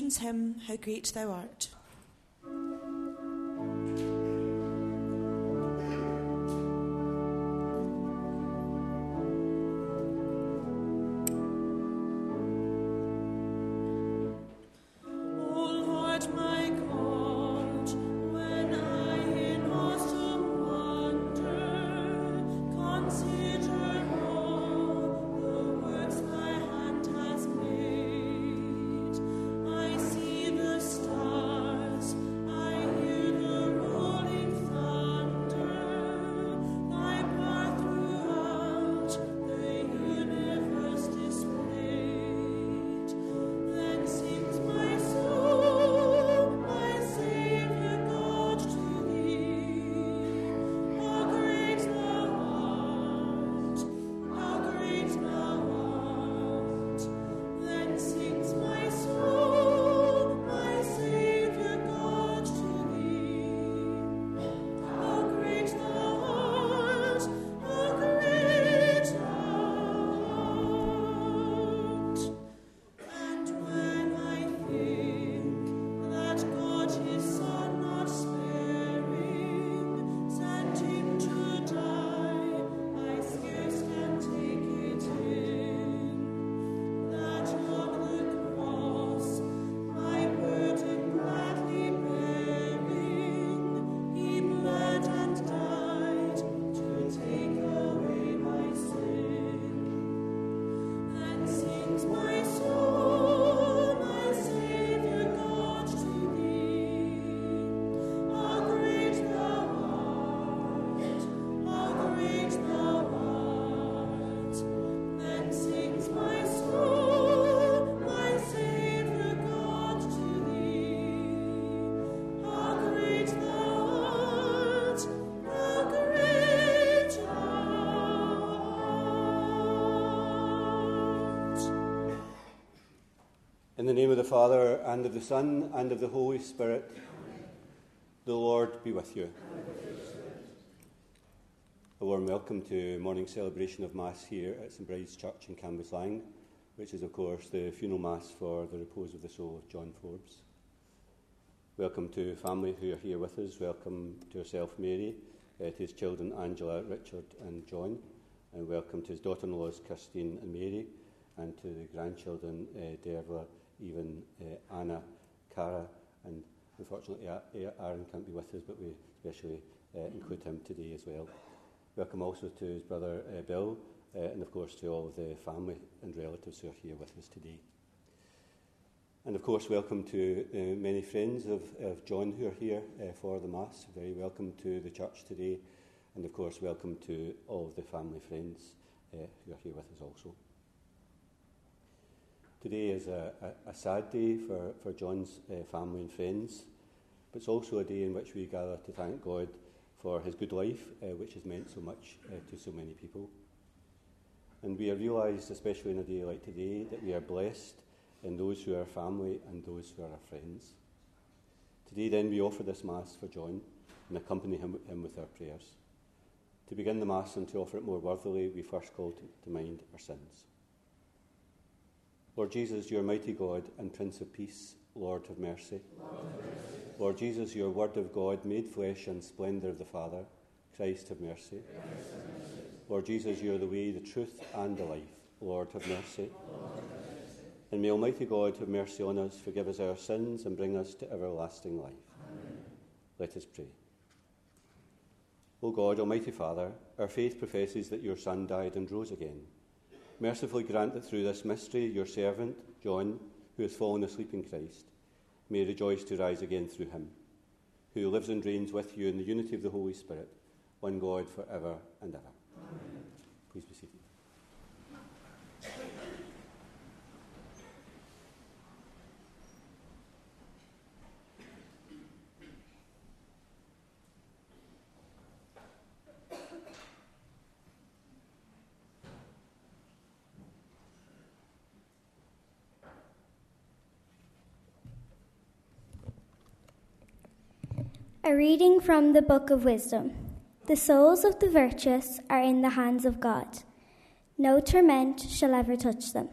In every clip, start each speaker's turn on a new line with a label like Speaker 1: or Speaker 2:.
Speaker 1: Redemption's hymn, How Great Thou Art.
Speaker 2: Name of the Father, and of the Son, and of the Holy Spirit, the Lord be with you. A warm welcome to morning celebration of Mass here at St Bride's Church in Cambuslang, which is, of course, the funeral Mass for the repose of the soul of John Forbes. Welcome to family who are here with us. Welcome to yourself, Mary, uh, to his children, Angela, Richard, and John. And welcome to his daughter in laws, Christine and Mary, and to the grandchildren, uh, Dervla even uh, Anna, Cara, and unfortunately Aaron can't be with us, but we especially uh, include him today as well. Welcome also to his brother uh, Bill, uh, and of course to all of the family and relatives who are here with us today. And of course, welcome to uh, many friends of, of John who are here uh, for the Mass. Very welcome to the church today. And of course, welcome to all of the family friends who are here with us also. Today is a, a, a sad day for, for John's uh, family and friends, but it's also a day in which we gather to thank God for his good life, uh, which has meant so much uh, to so many people. And we are realised, especially in a day like today, that we are blessed in those who are family and those who are our friends. Today, then, we offer this Mass for John and accompany him, him with our prayers. To begin the Mass and to offer it more worthily, we first call to, to mind our sins. Lord Jesus, your mighty God and Prince of Peace, Lord have mercy. Lord, have mercy. Lord Jesus, your Word of God, made flesh and splendour of the Father, Christ have mercy. Christ have mercy. Lord Jesus, you are the way, the truth, and the life. Lord have mercy. Lord, have mercy. And may Almighty God have mercy on us, forgive us our sins, and bring us to everlasting life. Amen. Let us pray. O God, Almighty Father, our faith professes that your Son died and rose again. Mercifully grant that through this mystery, your servant, John, who has fallen asleep in Christ, may rejoice to rise again through him, who lives and reigns with you in the unity of the Holy Spirit, one God for ever and ever. Amen. Please be seated.
Speaker 3: A reading from the Book of Wisdom. The souls of the virtuous are in the hands of God. No torment shall ever touch them.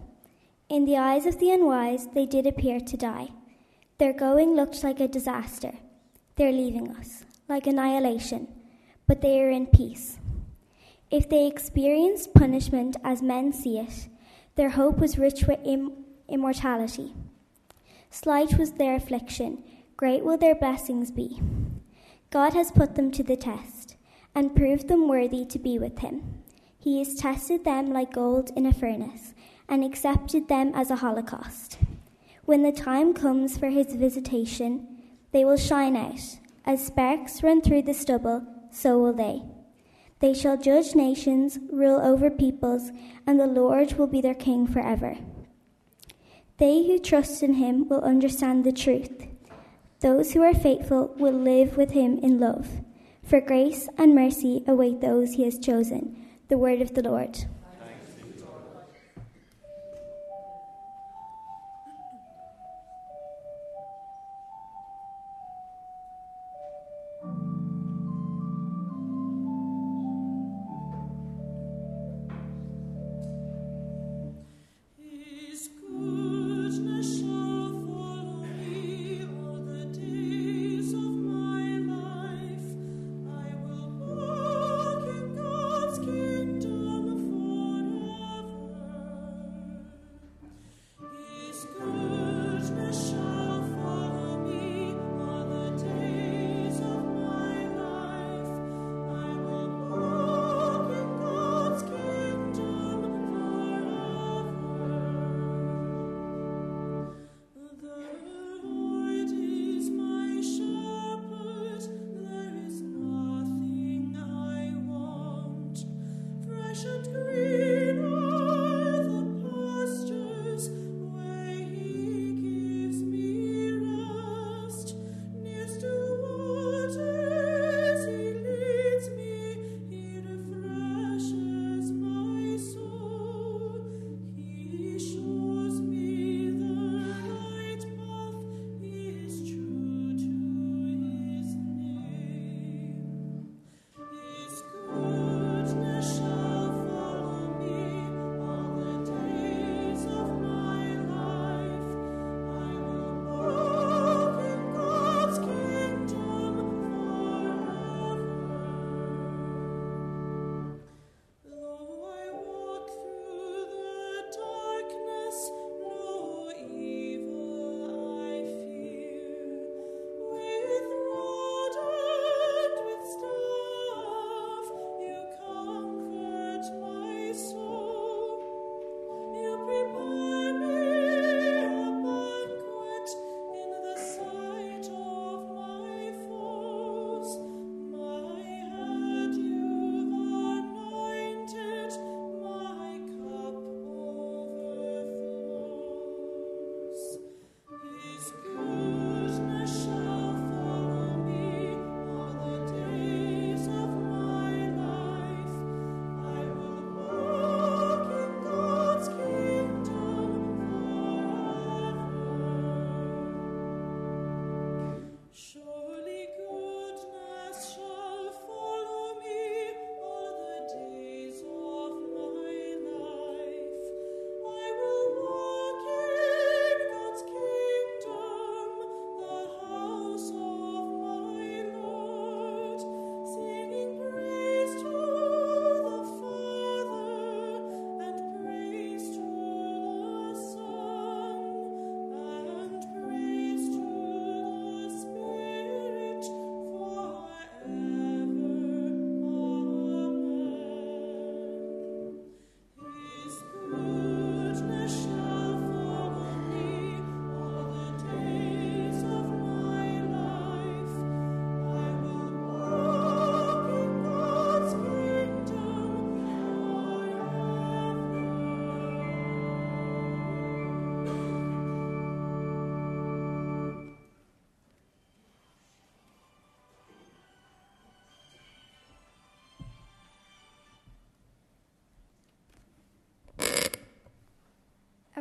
Speaker 3: In the eyes of the unwise they did appear to die.
Speaker 1: Their going looked like a disaster. They're leaving us, like annihilation, but they are in peace. If they experienced punishment as men see it, their hope was rich with Im- immortality. Slight was their affliction, great will their blessings be. God has put them to the test and proved them worthy to be with Him. He has tested them like gold in a furnace and accepted them as a holocaust. When the time comes for His visitation, they will shine out. As sparks run through the stubble, so will they. They shall judge nations, rule over peoples, and the Lord will be their king forever. They who trust in him will understand the truth. Those who are faithful will live with him in love. For grace and mercy await those he has chosen. The word of the Lord.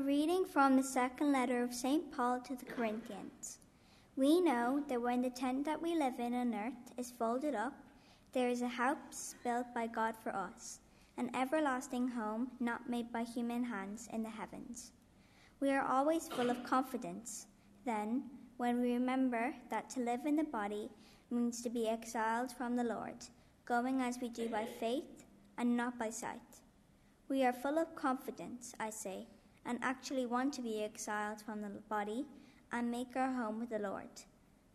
Speaker 1: Reading from the second letter of St. Paul to the Corinthians. We know that when the tent that we live in on earth is folded up, there is a house built by God for us, an everlasting home not made by human hands in the heavens. We are always full of confidence.
Speaker 4: Then, when we remember that to live in the body means to be exiled from the Lord, going as we do by faith and not by sight, we are full of confidence, I say, and actually want to be exiled from the body and make our home with the Lord.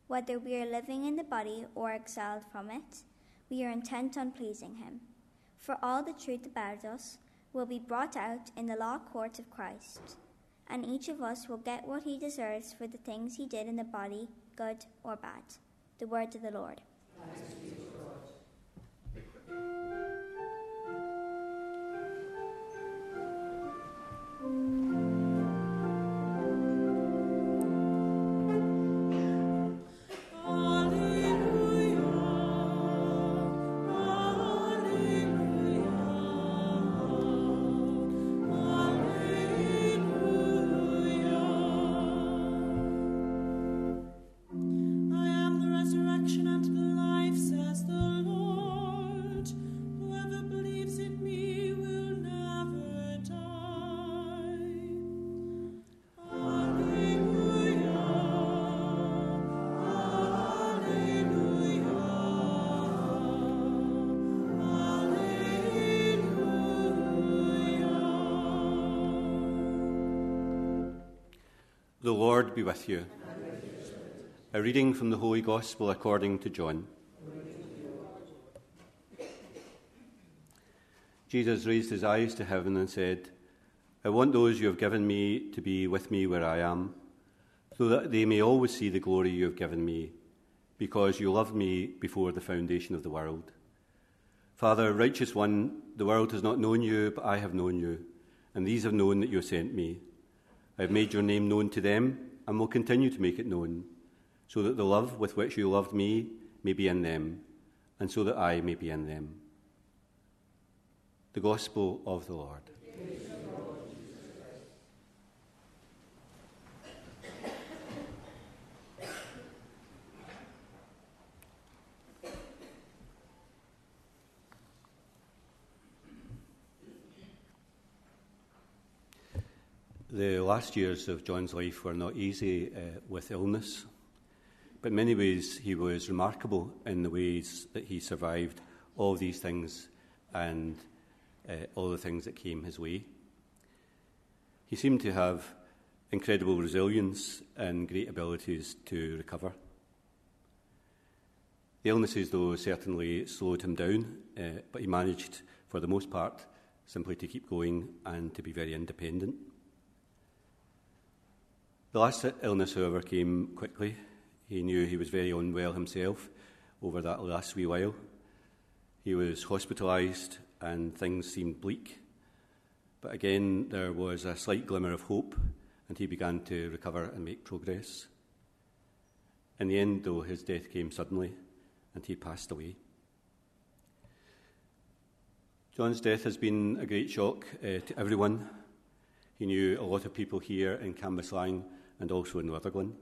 Speaker 4: Whether we are living in the body or exiled from it, we are intent on pleasing Him. For all the truth about us will be brought out in the law court of Christ, and each of us will get what he deserves for the things he did in the body, good or bad. The word of the Lord.
Speaker 1: I The Lord
Speaker 2: be with you. A reading from the Holy Gospel according to John. Jesus raised his eyes to heaven and said, I want those you have given me to be with me where I am, so that they may always see the glory you have given me, because you loved me before the foundation of the world. Father, righteous one, the world has not known you, but I have known you, and these have known that you sent me. I have made your name known to them, and will continue to make it known, so that the love with which you loved me may be in them, and so that I may be in them. The Gospel of the Lord. The last years of John's life were not easy uh, with illness, but in many ways he was remarkable in the ways that he survived all these things and uh, all the things that came his way. He seemed to have incredible resilience and great abilities to recover. The illnesses, though, certainly slowed him down, uh, but he managed, for the most part, simply to keep going and to be very independent. The last illness, however, came quickly. He knew he was very unwell himself over that last wee while. He was hospitalised and things seemed bleak. But again, there was a slight glimmer of hope, and he began to recover and make progress. In the end, though, his death came suddenly, and he passed away. John's death has been a great shock uh, to everyone. He knew a lot of people here in Cambuslang and also in Rutherglen.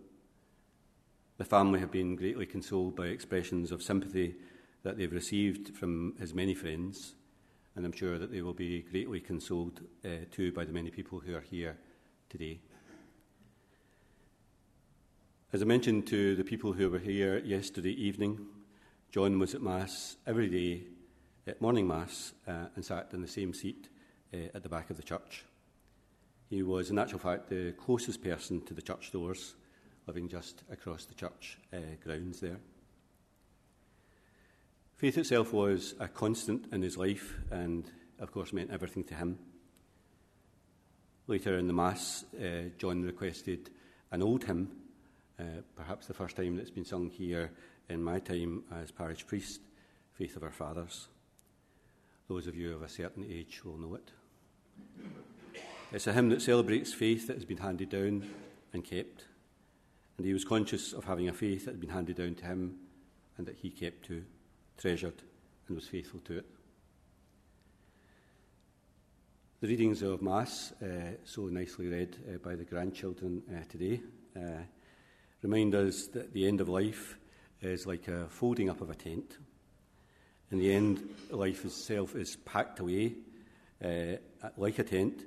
Speaker 2: The family have been greatly consoled by expressions of sympathy that they've received from his many friends, and I'm sure that they will be greatly consoled uh, too by the many people who are here today. As I mentioned to the people who were here yesterday evening, John was at Mass every day at morning Mass uh, and sat in the same seat uh, at the back of the church. He was, in actual fact, the closest person to the church doors, living just across the church uh, grounds there. Faith itself was a constant in his life and, of course, meant everything to him. Later in the Mass, uh, John requested an old hymn, uh, perhaps the first time that's been sung here in my time as parish priest, Faith of Our Fathers. Those of you of a certain age will know it. It's a hymn that celebrates faith that has been handed down and kept. And he was conscious of having a faith that had been handed down to him and that he kept to, treasured, and was faithful to it. The readings of Mass, uh, so nicely read uh, by the grandchildren uh, today, uh, remind us that the end of life is like a folding up of a tent. In the end, life itself is packed away uh, like a tent,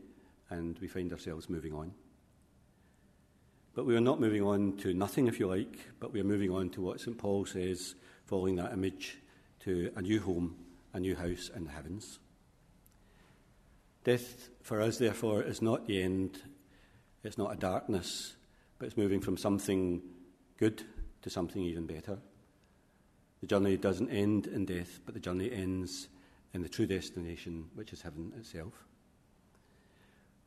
Speaker 2: and we find ourselves moving on. But we are not moving on to nothing, if you like, but we are moving on to what St. Paul says, following that image, to a new home, a new house in the heavens. Death for us, therefore, is not the end, it's not a darkness, but it's moving from something good to something even better. The journey doesn't end in death, but the journey ends in the true destination, which is heaven itself.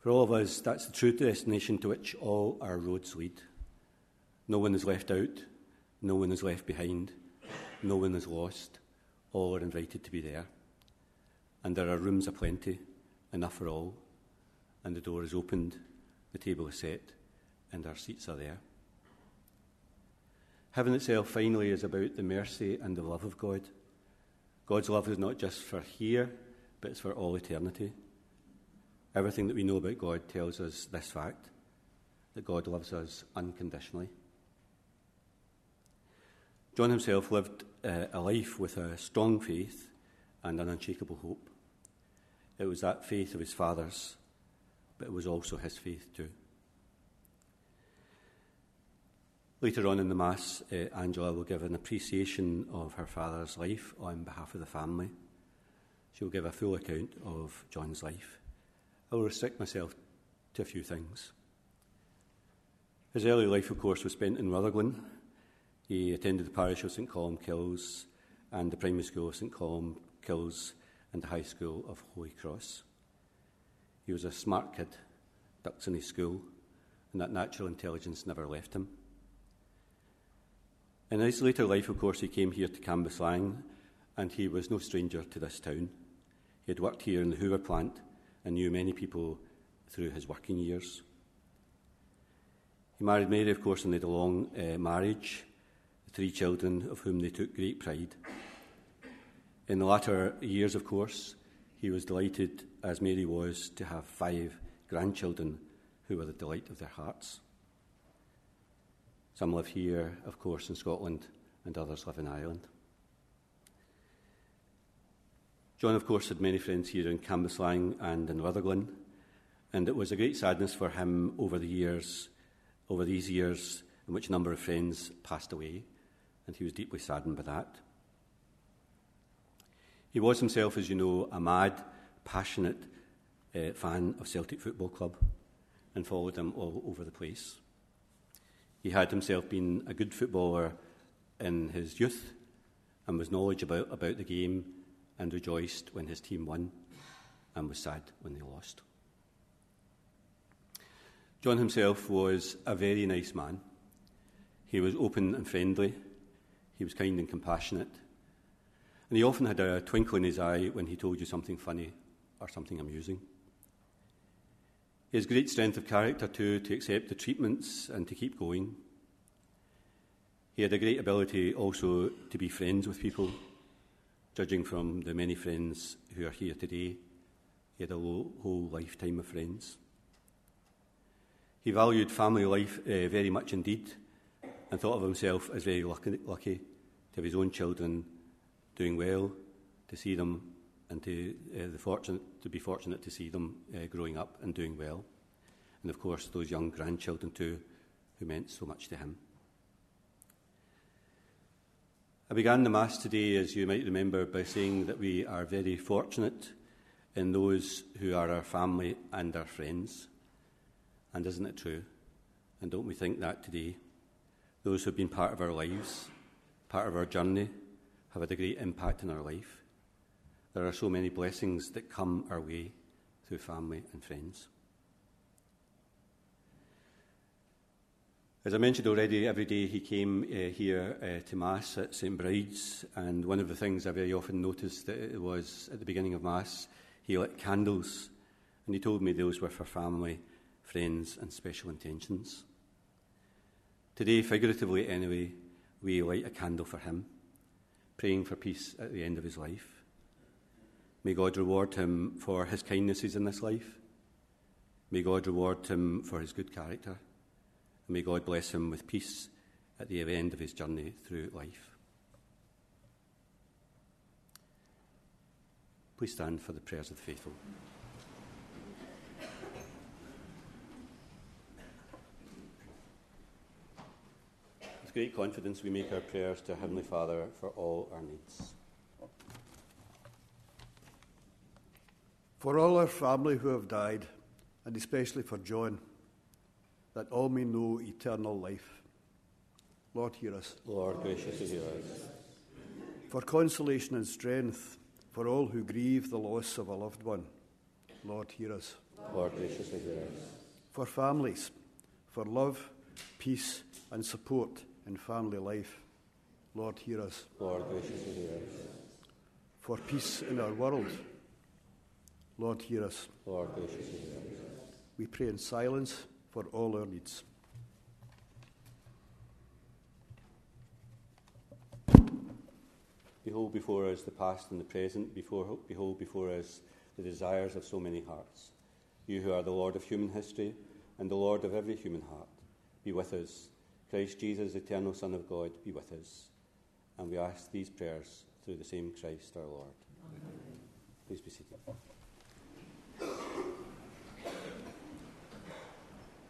Speaker 2: For all of us, that's the true destination to which all our roads lead. No one is left out, no one is left behind, no one is lost. All are invited to be there. And there are rooms aplenty, enough for all. And the door is opened, the table is set, and our seats are there. Heaven itself, finally, is about the mercy and the love of God. God's love is not just for here, but it's for all eternity. Everything that we know about God tells us this fact that God loves us unconditionally. John himself lived uh, a life with a strong faith and an unshakable hope. It was that faith of his father's, but it was also his faith too. Later on in the Mass, uh, Angela will give an appreciation of her father's life on behalf of the family. She'll give a full account of John's life. I'll restrict myself to a few things. His early life, of course, was spent in Rutherglen. He attended the parish of St Columbkille's and the primary school of St Columbkille's and the high school of Holy Cross. He was a smart kid, dux in his school, and that natural intelligence never left him. In his later life, of course, he came here to Cambuslang, and he was no stranger to this town. He had worked here in the Hoover plant and knew many people through his working years. He married Mary, of course, and they had a long uh, marriage, three children of whom they took great pride. In the latter years, of course, he was delighted, as Mary was, to have five grandchildren who were the delight of their hearts. Some live here, of course, in Scotland, and others live in Ireland. John, of course, had many friends here in Cambuslang and in Rutherglen, and it was a great sadness for him over the years, over these years in which a number of friends passed away, and he was deeply saddened by that. He was himself, as you know, a mad, passionate uh, fan of Celtic Football Club and followed them all over the place. He had himself been a good footballer in his youth and was knowledgeable about, about the game and rejoiced when his team won and was sad when they lost. John himself was a very nice man. He was open and friendly. He was kind and compassionate. And he often had a twinkle in his eye when he told you something funny or something amusing. He has great strength of character, too, to accept the treatments and to keep going. He had a great ability also to be friends with people Judging from the many friends who are here today, he had a whole lifetime of friends. He valued family life uh, very much indeed and thought of himself as very lucky, lucky, to have his own children doing well, to see them and to, uh, the fortunate, to be fortunate to see them uh, growing up and doing well. And of course, those young grandchildren too, who meant so much to him. I began the Mass today, as you might remember, by saying that we are very fortunate in those who are our family and our friends. And isn't it true? And don't we think that today? Those who have been part of our lives, part of our journey, have had a great impact in our life. There are so many blessings that come our way through family and friends. As I mentioned already, every day he came uh, here uh, to Mass at St Bride's, and one of the things I very often noticed was at the beginning of Mass, he lit candles, and he told me those were for family, friends, and special intentions. Today, figuratively anyway, we light a candle for him, praying for peace at the end of his life. May God reward him for his kindnesses in this life. May God reward him for his good character. And may God bless him with peace at the end of his journey through life. Please stand for the prayers of the faithful. With great confidence we make our prayers to Heavenly Father for all our needs.
Speaker 5: For all our family who have died, and especially for John, that all may know eternal life. Lord, hear us.
Speaker 2: Lord, graciously hear us.
Speaker 5: For consolation and strength for all who grieve the loss of a loved one. Lord, hear us.
Speaker 2: Lord, graciously hear us.
Speaker 5: For families, for love, peace, and support in family life. Lord, hear us.
Speaker 2: Lord, graciously hear us.
Speaker 5: For peace in our world. Lord, hear us.
Speaker 2: Lord, graciously hear us.
Speaker 5: We pray in silence for all our needs.
Speaker 2: Behold before us the past and the present, before, behold before us the desires of so many hearts. You who are the Lord of human history and the Lord of every human heart, be with us. Christ Jesus, eternal Son of God, be with us. And we ask these prayers through the same Christ our Lord. Amen. Please be seated.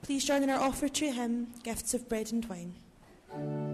Speaker 1: Please join in our offer to him Gifts of Bread and Wine.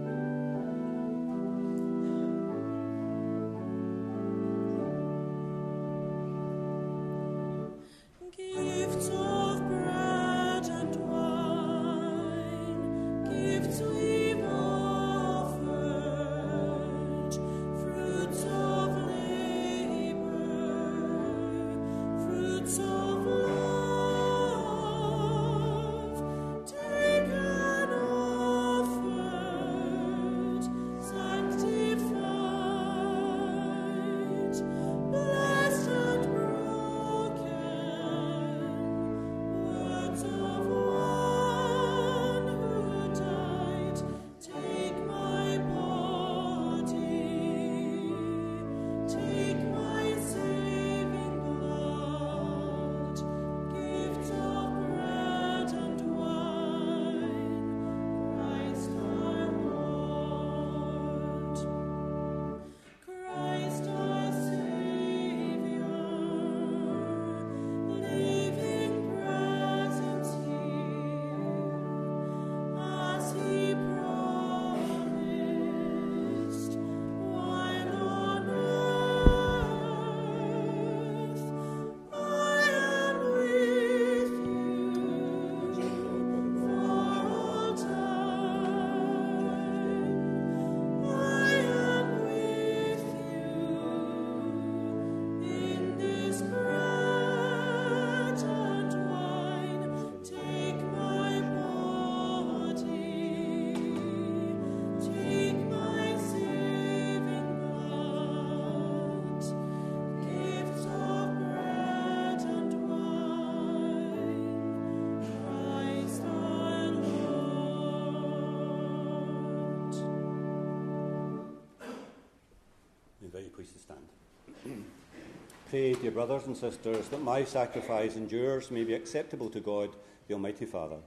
Speaker 2: Dear brothers and sisters, that my sacrifice and yours may be acceptable to God, the Almighty Father.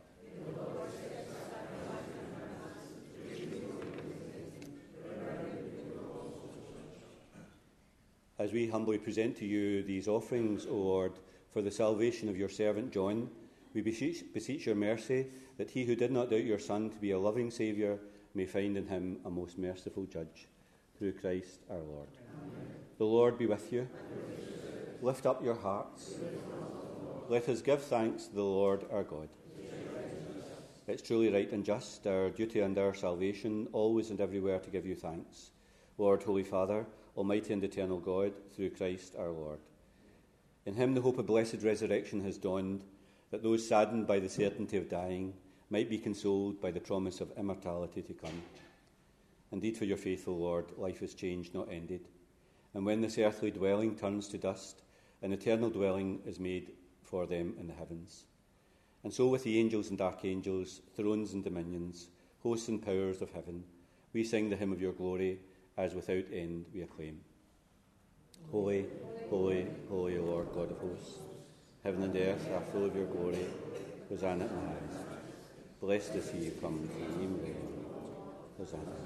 Speaker 2: As we humbly present to you these offerings, O Lord, for the salvation of your servant John, we beseech, beseech your mercy that he who did not doubt your Son to be a loving Saviour may find in him a most merciful judge. Through Christ our Lord. The Lord be with you. Lift up your hearts. Let us give thanks to the Lord our God. It's truly right and just, our duty and our salvation, always and everywhere to give you thanks. Lord, Holy Father, Almighty and eternal God, through Christ our Lord. In him the hope of blessed resurrection has dawned, that those saddened by the certainty of dying might be consoled by the promise of immortality to come. Indeed, for your faithful Lord, life is changed, not ended. And when this earthly dwelling turns to dust, an eternal dwelling is made for them in the heavens. And so, with the angels and archangels, thrones and dominions, hosts and powers of heaven, we sing the hymn of your glory, as without end we acclaim. Holy, holy, holy Lord God of hosts, heaven and earth are full of your glory. Hosanna in the highest. Blessed is he who comes in the name of the Lord. Hosanna.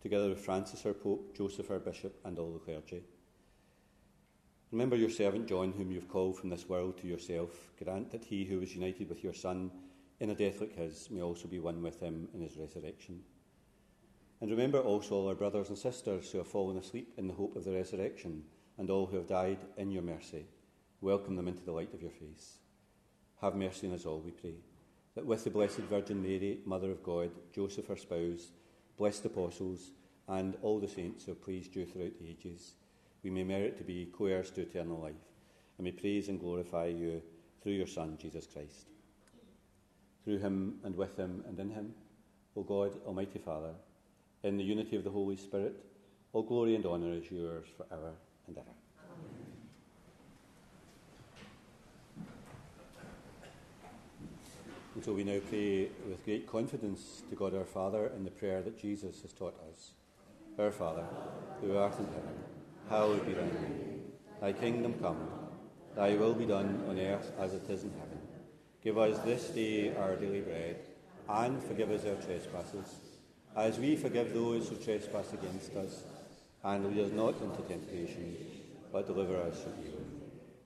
Speaker 2: together with Francis our Pope, Joseph our Bishop, and all the clergy. Remember your servant John, whom you have called from this world to yourself. Grant that he who was united with your Son in a death like his may also be one with him in his resurrection. And remember also all our brothers and sisters who have fallen asleep in the hope of the resurrection, and all who have died in your mercy. Welcome them into the light of your face. Have mercy on us all, we pray, that with the Blessed Virgin Mary, Mother of God, Joseph her spouse, blessed apostles, and all the saints who praised you throughout the ages, we may merit to be co heirs to eternal life, and may praise and glorify you through your Son, Jesus Christ. Through him and with him and in him, O God, Almighty Father, in the unity of the Holy Spirit, all glory and honour is yours for ever and ever. And so we now pray with great confidence to God our Father in the prayer that Jesus has taught us. Our Father, who art in heaven, hallowed be thy name. Thy kingdom come, thy will be done on earth as it is in heaven. Give us this day our daily bread, and forgive us our trespasses, as we forgive those who trespass against us. And lead us not into temptation, but deliver us from evil.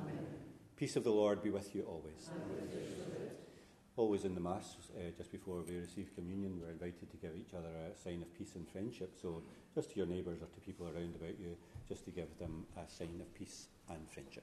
Speaker 2: Amen. Peace of the Lord be with you always. Always in the Mass, uh, just before we receive communion, we're invited to give each other a sign of peace and friendship. So, just to your neighbours or to people around about you, just to give them a sign of peace and friendship.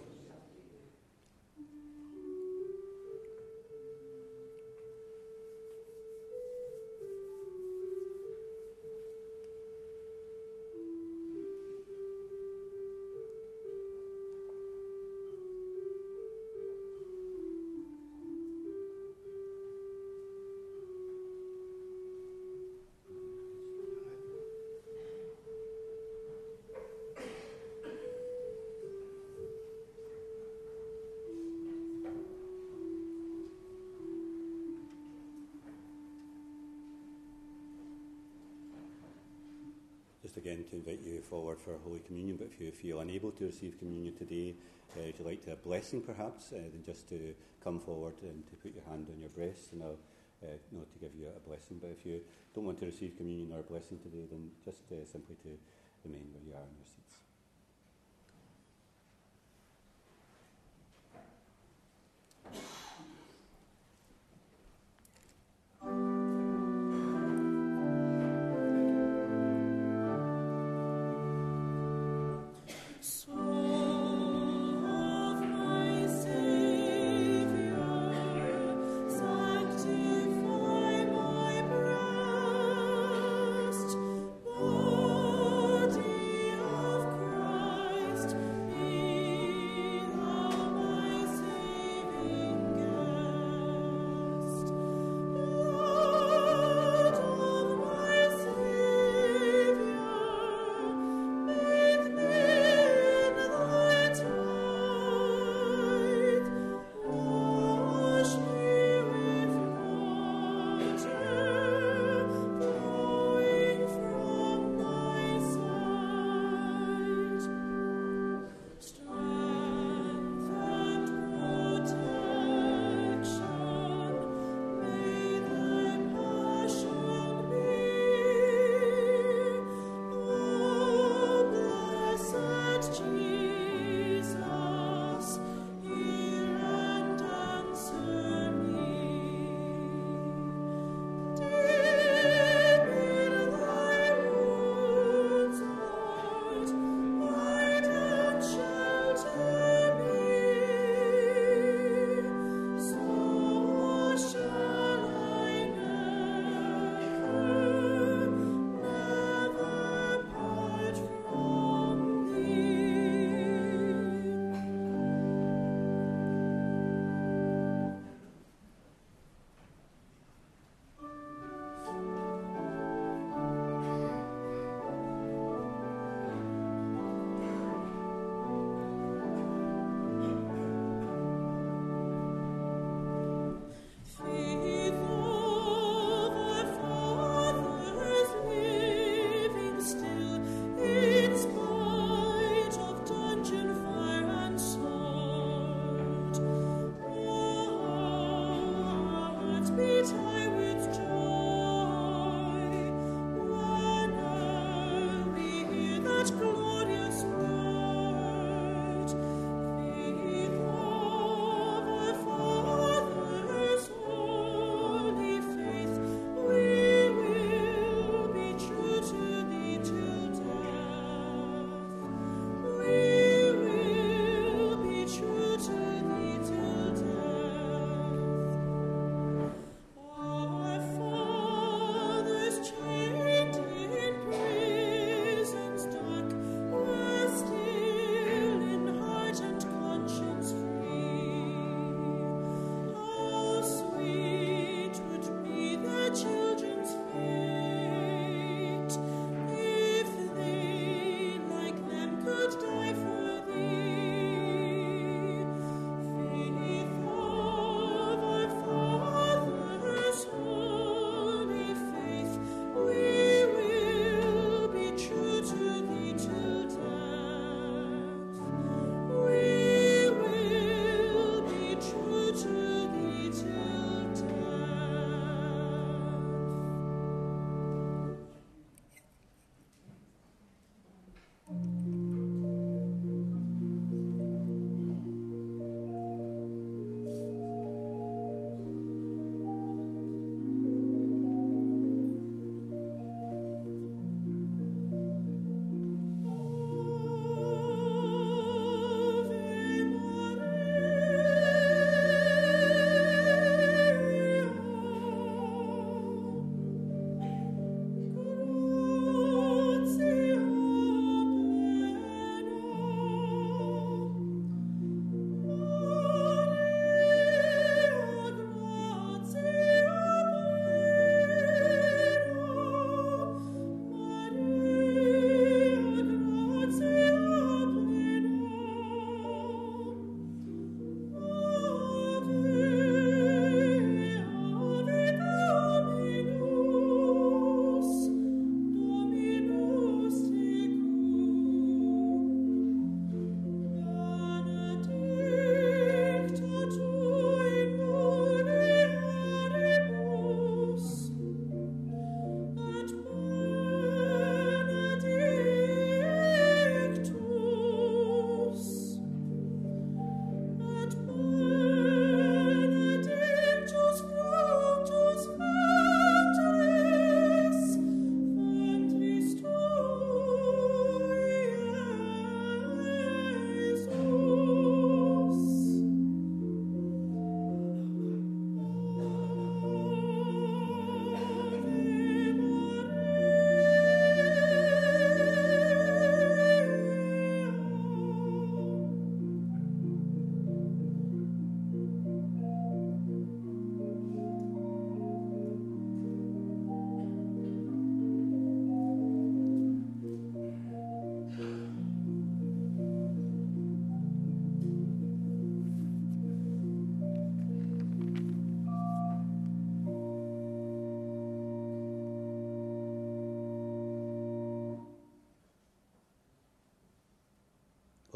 Speaker 1: You forward for Holy Communion, but if you feel unable to receive communion today, uh, if you'd like to have a blessing perhaps, uh, then just to come forward and to put your hand on your breast and I'll uh, know to give you a blessing. But if you don't want to receive communion or a blessing today, then just uh, simply to remain where you are in your seats.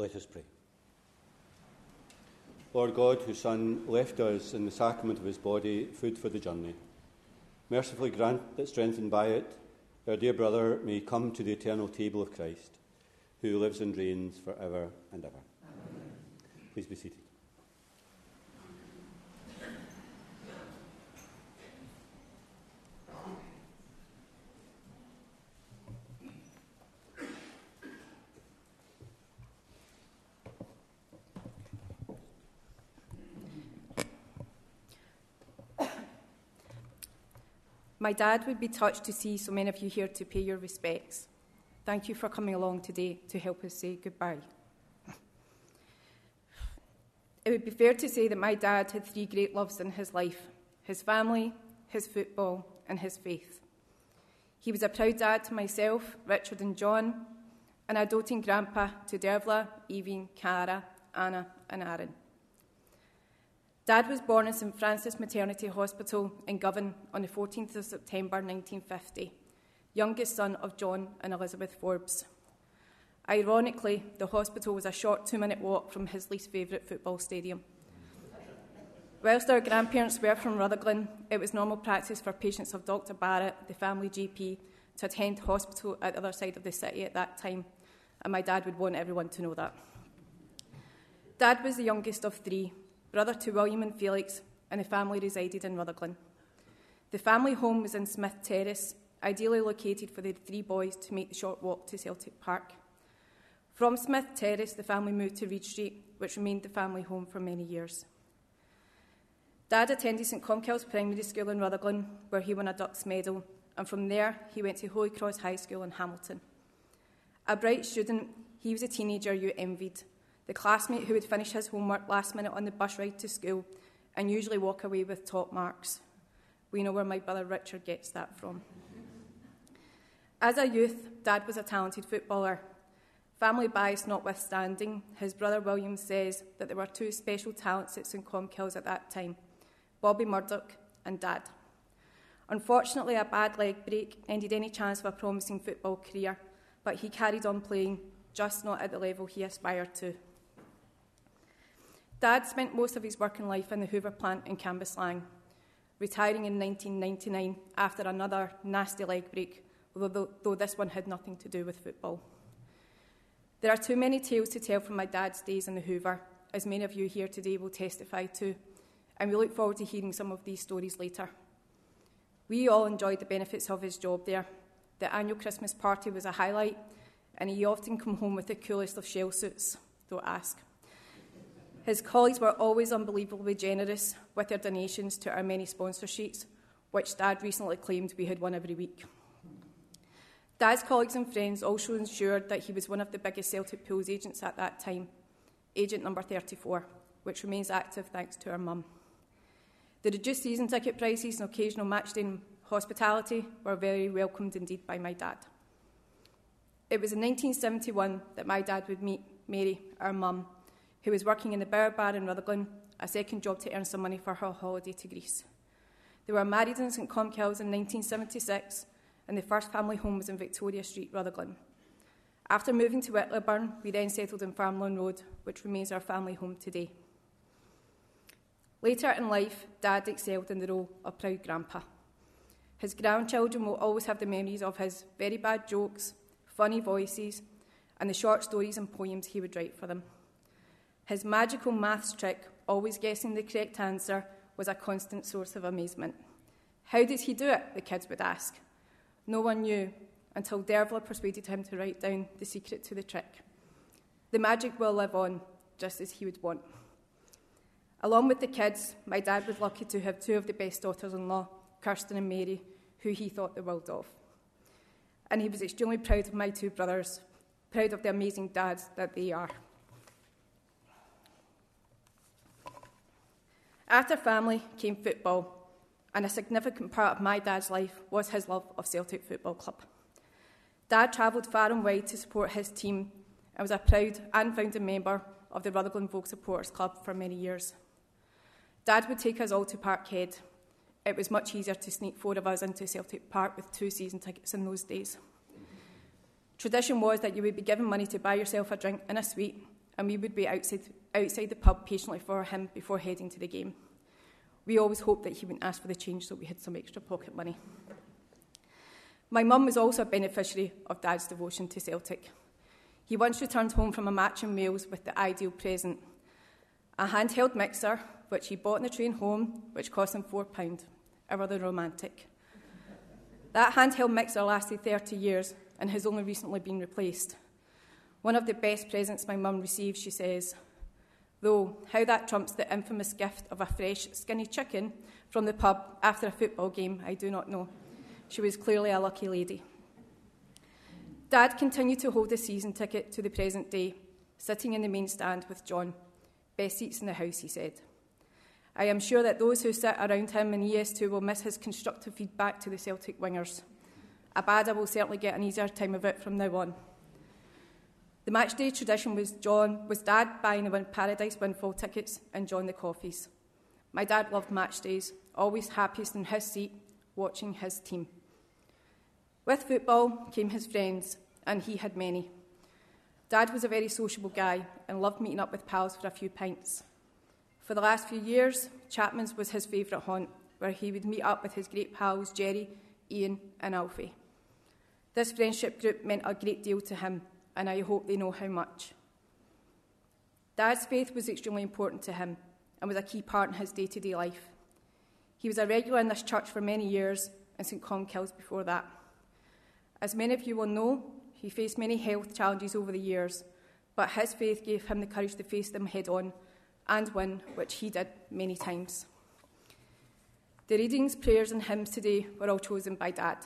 Speaker 2: Let us pray. Lord God, whose Son left us in the sacrament of his body food for the journey, mercifully grant that, strengthened by it, our dear brother may come to the eternal table of Christ, who lives and reigns for ever and ever. Amen. Please be seated.
Speaker 6: My dad would be touched to see so many of you here to pay your respects. Thank you for coming along today to help us say goodbye. It would be fair to say that my dad had three great loves in his life his family, his football, and his faith. He was a proud dad to myself, Richard, and John, and a doting grandpa to Dervla, Evie, Cara, Anna, and Aaron. Dad was born in St Francis Maternity Hospital in Govan on the 14th of September 1950, youngest son of John and Elizabeth Forbes. Ironically, the hospital was a short two minute walk from his least favourite football stadium. Whilst our grandparents were from Rutherglen, it was normal practice for patients of Dr. Barrett, the family GP, to attend hospital at the other side of the city at that time, and my dad would want everyone to know that. Dad was the youngest of three, brother to William and Felix, and the family resided in Rutherglen. The family home was in Smith Terrace, ideally located for the three boys to make the short walk to Celtic Park. From Smith Terrace, the family moved to Reed Street, which remained the family home for many years. Dad attended St Columbkille's Primary School in Rutherglen, where he won a Dux medal, and from there he went to Holy Cross High School in Hamilton. A bright student, he was a teenager you envied, the classmate who would finish his homework last minute on the bus ride to school and usually walk away with top marks. We know where my brother Richard gets that from. As a youth, Dad was a talented footballer. Family bias notwithstanding, his brother William says that there were two special talents at St Columbkille's at that time Bobby Murdoch and Dad. Unfortunately, a bad leg break ended any chance of a promising football career, but he carried on playing, just not at the level he aspired to. Dad spent most of his working life in the Hoover plant in Cambuslang, retiring in 1999 after another nasty leg break, although though this one had nothing to do with football. There are too many tales to tell from my dad's days in the Hoover, as many of you here today will testify to, and we look forward to hearing some of these stories later. We all enjoyed the benefits of his job there. The annual Christmas party was a highlight, and he often came home with the coolest of shell suits, don't ask. His colleagues were always unbelievably generous with their donations to our many sponsor sheets, which Dad recently claimed we had one every week. Dad's colleagues and friends also ensured that he was one of the biggest Celtic pools agents at that time, agent number 34, which remains active thanks to our mum. The reduced season ticket prices and occasional matchday hospitality were very welcomed indeed by my dad. It was in 1971 that my dad would meet Mary, our mum, who was working in the Bower Bar in Rutherglen, a second job to earn some money for her holiday to Greece. They were married in St Columbkille's in 1976, and the first family home was in Victoria Street, Rutherglen. After moving to Whitlawburn, we then settled in Farmeloan Road, which remains our family home today. Later in life, Dad excelled in the role of proud grandpa. His grandchildren will always have the memories of his very bad jokes, funny voices, and the short stories and poems he would write for them. His magical maths trick, always guessing the correct answer, was a constant source of amazement. How did he do it? the kids would ask. No one knew until Dervla persuaded him to write down the secret to the trick. The magic will live on, just as he would want. Along with the kids, my dad was lucky to have two of the best daughters in law, Kirsten and Mary, who he thought the world of. And he was extremely proud of my two brothers, proud of the amazing dads that they are. After family came football, and a significant part of my dad's life was his love of Celtic Football Club. Dad travelled far and wide to support his team and was a proud and founding member of the Rutherglen Folk Supporters Club for many years. Dad would take us all to Parkhead. It was much easier to sneak four of us into Celtic Park with two season tickets in those days. Tradition was that you would be given money to buy yourself a drink and a sweet, and we would be outside, outside the pub patiently for him before heading to the game. We always hoped that he wouldn't ask for the change so we had some extra pocket money. My mum was also a beneficiary of Dad's devotion to Celtic. He once returned home from a match in Wales with the ideal present a handheld mixer, which he bought on the train home, which cost him £4. A rather romantic. That handheld mixer lasted 30 years and has only recently been replaced. One of the best presents my mum received, she says. Though, how that trumps the infamous gift of a fresh, skinny chicken from the pub after a football game, I do not know. She was clearly a lucky lady. Dad continued to hold a season ticket to the present day, sitting in the main stand with John. Best seats in the house, he said. I am sure that those who sit around him in ES2 will miss his constructive feedback to the Celtic wingers. Abada will certainly get an easier time of it from now on. The matchday tradition was John was Dad buying the Paradise Windfall tickets and John the coffees. My dad loved match days, always happiest in his seat, watching his team. With football came his friends, and he had many. Dad was a very sociable guy and loved meeting up with pals for a few pints. For the last few years, Chapman's was his favourite haunt, where he would meet up with his great pals Jerry, Ian, and Alfie. This friendship group meant a great deal to him, and I hope they know how much. Dad's faith was extremely important to him and was a key part in his day to day life. He was a regular in this church for many years and St Columbkille's before that. As many of you will know, he faced many health challenges over the years, but his faith gave him the courage to face them head on and win, which he did many times. The readings, prayers, and hymns today were all chosen by Dad,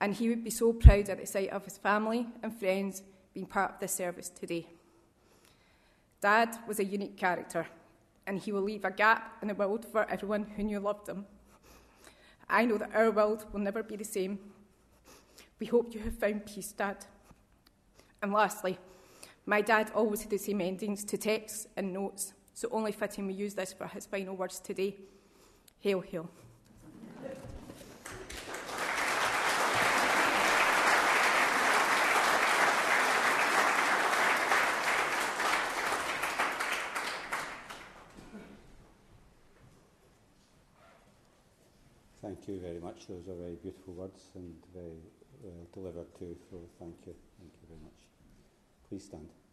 Speaker 6: and he would be so proud at the sight of his family and friends being part of this service today. Dad was a unique character, and he will leave a gap in the world for everyone who knew loved him. I know that our world will never be the same. We hope you have found peace, Dad. And lastly, my dad always had the same endings to texts and notes, so only fitting we use this for his final words today. Hail, hail.
Speaker 2: Thank you very much. Those are very beautiful words and very well delivered too. So thank you. Thank you very much. Please stand.